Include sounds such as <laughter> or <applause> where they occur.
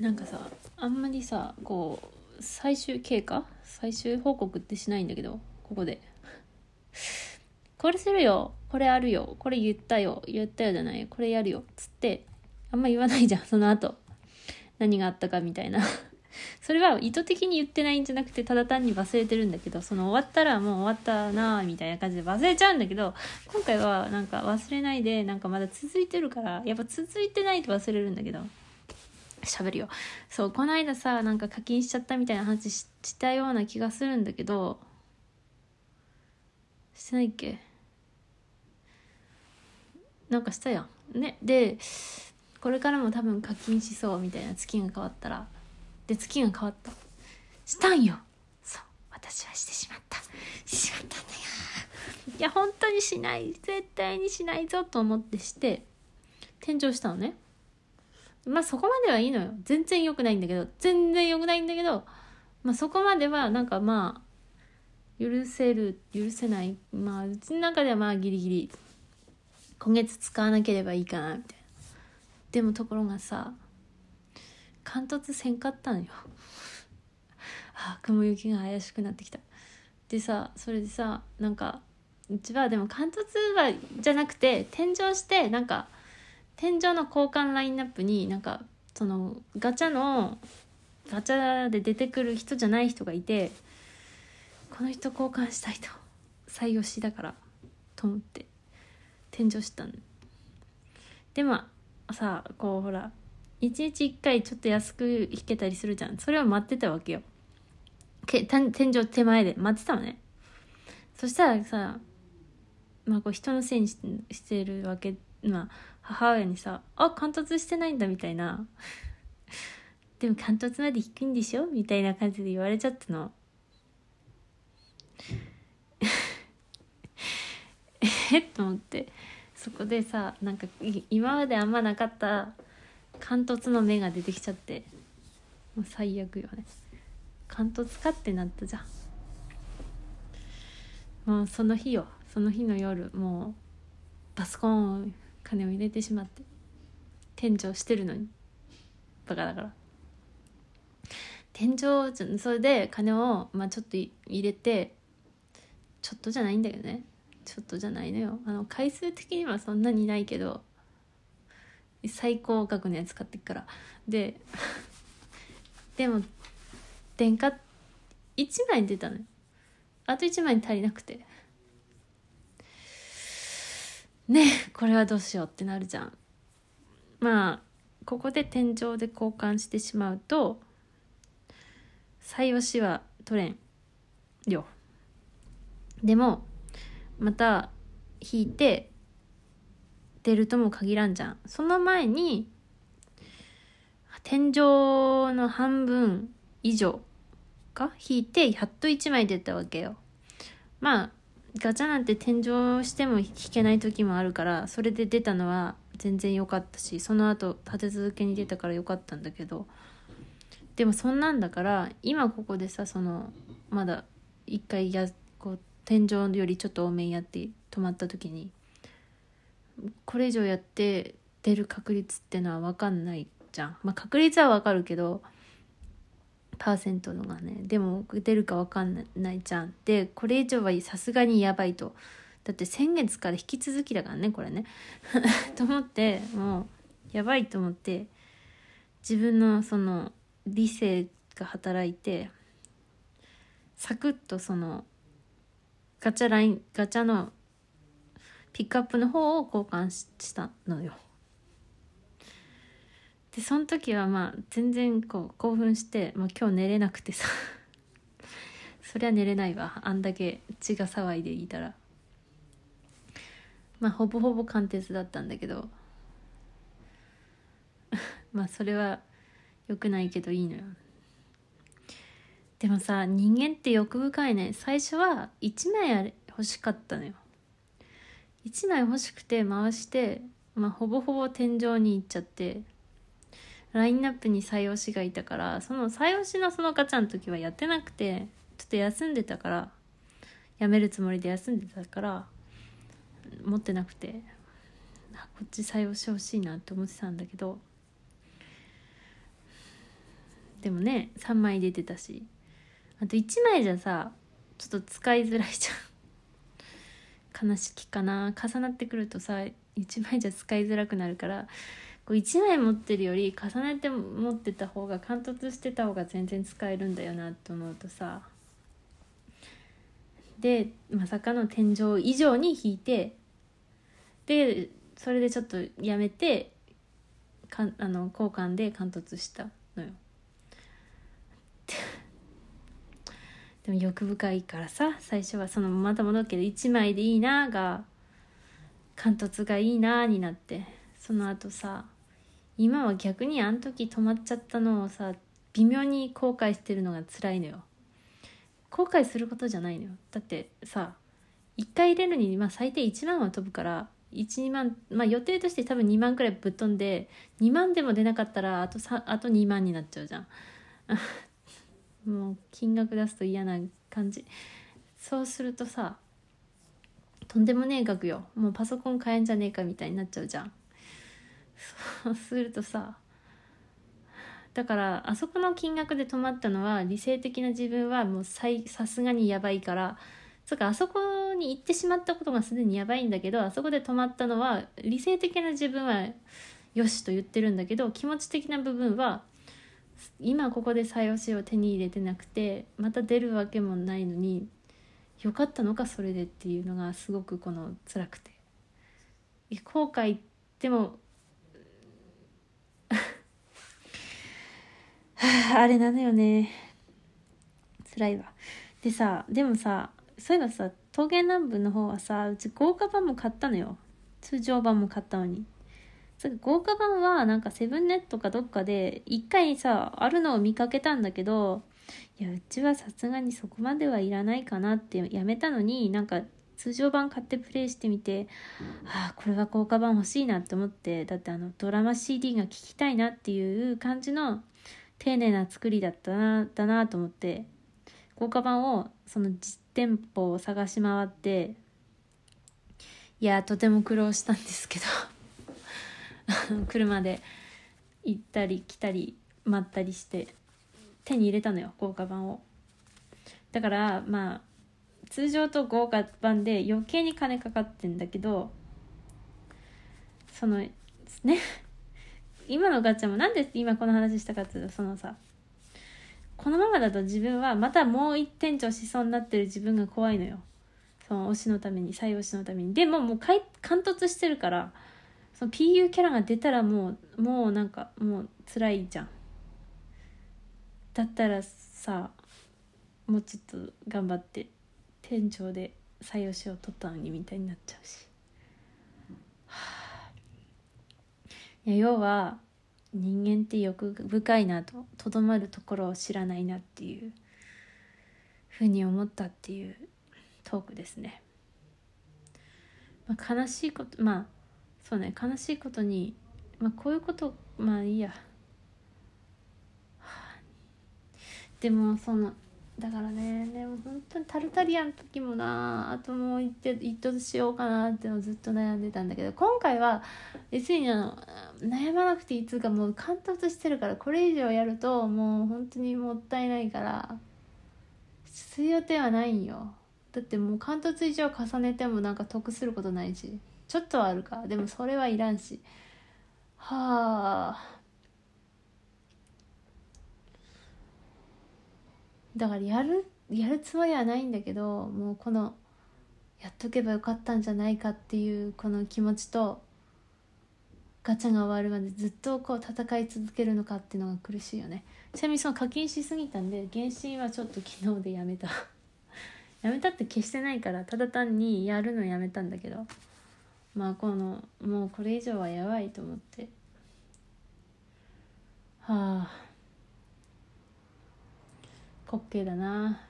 なんかさあんまりさこう最終経過？最終報告ってしないんだけどここで。これするよ。これあるよ。これ言ったよ。言ったよじゃないこれやるよ。つってあんま言わないじゃん。その後。何があったかみたいな。それは意図的に言ってないんじゃなくてただ単に忘れてるんだけどその終わったらもう終わったなみたいな感じで忘れちゃうんだけど今回はなんか忘れないでなんかまだ続いてるからやっぱ続いてないと忘れるんだけど。喋るよ。そうこの間さなんか課金しちゃったみたいな話したような気がするんだけどしてないっけ？なんかしたやん。ねでこれからも多分課金しそうみたいな月が変わったらで月が変わった。したんよ。そう私はしてしまった。してしまったんだよ。いや本当にしない。絶対にしないぞと思ってして天井したのね。まあそこまではいいのよ。全然良くないんだけど。全然良くないんだけどまあそこまではなんかまあ許せる許せない。まあうちの中ではまあギリギリ。今月使わなければいいかなみたいな。でもところがさ貫突せんかったのよ。あ雲行きが怪しくなってきた。でさそれでさなんかうちはでも貫突はじゃなくて天井してなんか天井の交換ラインナップになんかそのガチャのガチャで出てくる人じゃない人がいてこの人交換したいと採用しだからと思って天井したの。でもさこうほら1日1回ちょっと安く引けたりするじゃん。それを待ってたわけよ。け天井手前で。待ってたのね。そしたらさまあこう人のせいにしてるわけまあ母親にさ「あ貫突してないんだ」みたいな「<laughs> でも貫突まで低いんでしょ?」みたいな感じで言われちゃったの。<laughs> えっと思って。そこでさなんか今まであんまなかった貫突の目が出てきちゃって。もう最悪よね。貫突かってなったじゃん。もうその日よ。その日の夜もうパソコン金を入れてしまって天井してるのに。バカだから。天井それで金を、まあ、ちょっと入れてちょっとじゃないんだけどね。ちょっとじゃないのよ。あの回数的にはそんなにないけど最高額のやつ買ってっから。で <laughs> でも電化1枚出たのよ。あと1枚足りなくて。ねこれはどうしようってなるじゃん。まあここで天井で交換してしまうと最押しは取れんよ。でもまた引いて出るとも限らんじゃん。その前に天井の半分以上か？引いてやっと1枚出たわけよ。まあガチャなんて天井しても引けない時もあるからそれで出たのは全然良かったしその後立て続けに出たから良かったんだけどでもそんなんだから今ここでさそのまだ一回やこう天井よりちょっと多めにやって止まった時にこれ以上やって出る確率ってのは分かんないじゃん。まあ確率は分かるけどパーセントのがねでも出るか分かんないじゃん。でこれ以上はさすがにやばいと。だって先月から引き続きだからねこれね。<laughs> と思ってもうやばいと思って自分のその理性が働いてサクッとそのガチャラインガチャのピックアップの方を交換したのよ。でその時はまあ全然こう興奮して、まあ、今日寝れなくてさ。<laughs> そりゃ寝れないわ。あんだけ血が騒いでいたら。まあほぼほぼ貫徹だったんだけど。<laughs> まあそれは良くないけどいいのよ。でもさ人間って欲深いね。最初は1枚あれ欲しかったのよ。1枚欲しくて回して、まあ、ほぼほぼ天井に行っちゃって。ラインナップに採用しがいたからその採用しのそのガチャの時はやってなくてちょっと休んでたからやめるつもりで休んでたから持ってなくてこっち採用してほしいなって思ってたんだけどでもね3枚出てたしあと1枚じゃさちょっと使いづらいじゃん。悲しきかな。重なってくるとさ1枚じゃ使いづらくなるからこう1枚持ってるより重ねて持ってた方が貫突してた方が全然使えるんだよなと思うとさでまさかの天井以上に引いてでそれでちょっとやめてかあの交換で貫突したのよ。<laughs> でも欲深いからさ最初はそのまた戻るけど1枚でいいなが貫突がいいなになってその後さ今は逆にあの時止まっちゃったのをさ微妙に後悔してるのが辛いのよ。後悔することじゃないのよ。だってさ1回入れるに、まあ、最低1万は飛ぶから12万まあ予定として多分2万くらいぶっ飛んで2万でも出なかったらあとあと2万になっちゃうじゃん。<laughs> もう金額出すと嫌な感じ。そうするとさとんでもねえ額よ。もうパソコン買えんじゃねえかみたいになっちゃうじゃん。そ <laughs> うするとさだからあそこの金額で止まったのは理性的な自分はもうさすがにやばいからそかあそこに行ってしまったことがすでにやばいんだけどあそこで止まったのは理性的な自分はよしと言ってるんだけど気持ち的な部分は今ここで採用しを手に入れてなくてまた出るわけもないのによかったのかそれでっていうのがすごくこの辛くて。後悔でもあれなのよね。辛いわ。でさでもさそういえばさ桃源南部の方はさうち豪華版も買ったのよ。通常版も買ったのに。豪華版はなんかセブンネットかどっかで一回さあるのを見かけたんだけどいやうちはさすがにそこまではいらないかなってやめたのになんか通常版買ってプレイしてみてああこれは豪華版欲しいなって思ってだってあのドラマ CD が聴きたいなっていう感じの丁寧な作りだったなだなと思って豪華版をその実店舗を探し回っていやとても苦労したんですけど <laughs> 車で行ったり来たり待ったりして手に入れたのよ豪華版を。だからまあ通常と豪華版で余計に金かかってんだけどそのね今のガチャもなんで今この話したかっていうとそのさこのままだと自分はまたもう一店長しそうになってる自分が怖いのよ。その推しのために採用しのために。でももう貫突してるからその PU キャラが出たらもうもうなんかもう辛いじゃん。だったらさもうちょっと頑張って店長で採用しを取ったのにみたいになっちゃうし、はあ、いや要は人間って欲深いなととどまるところを知らないなっていうふうに思ったっていうトークですね。まあ、悲しいことまあそうね悲しいことに、まあ、こういうことまあいいや。でもそのだからねでも本当にタルタリアの時もなあともう行って行っとしようかなってのずっと悩んでたんだけど今回は別にあの悩まなくていいっつうかもう貫突してるからこれ以上やるともう本当にもったいないからする予定はないんよ。だってもう貫突以上重ねてもなんか得することないしちょっとはあるか。でもそれはいらんし。はあ。だからやるやるつもりはないんだけどもうこのやっとけばよかったんじゃないかっていうこの気持ちとガチャが終わるまでずっとこう戦い続けるのかっていうのが苦しいよね。ちなみにその課金しすぎたんで原神はちょっと昨日でやめた。<laughs> やめたって消してないからただ単にやるのやめたんだけどまあこのもうこれ以上はやばいと思って。はあ。滑稽だな。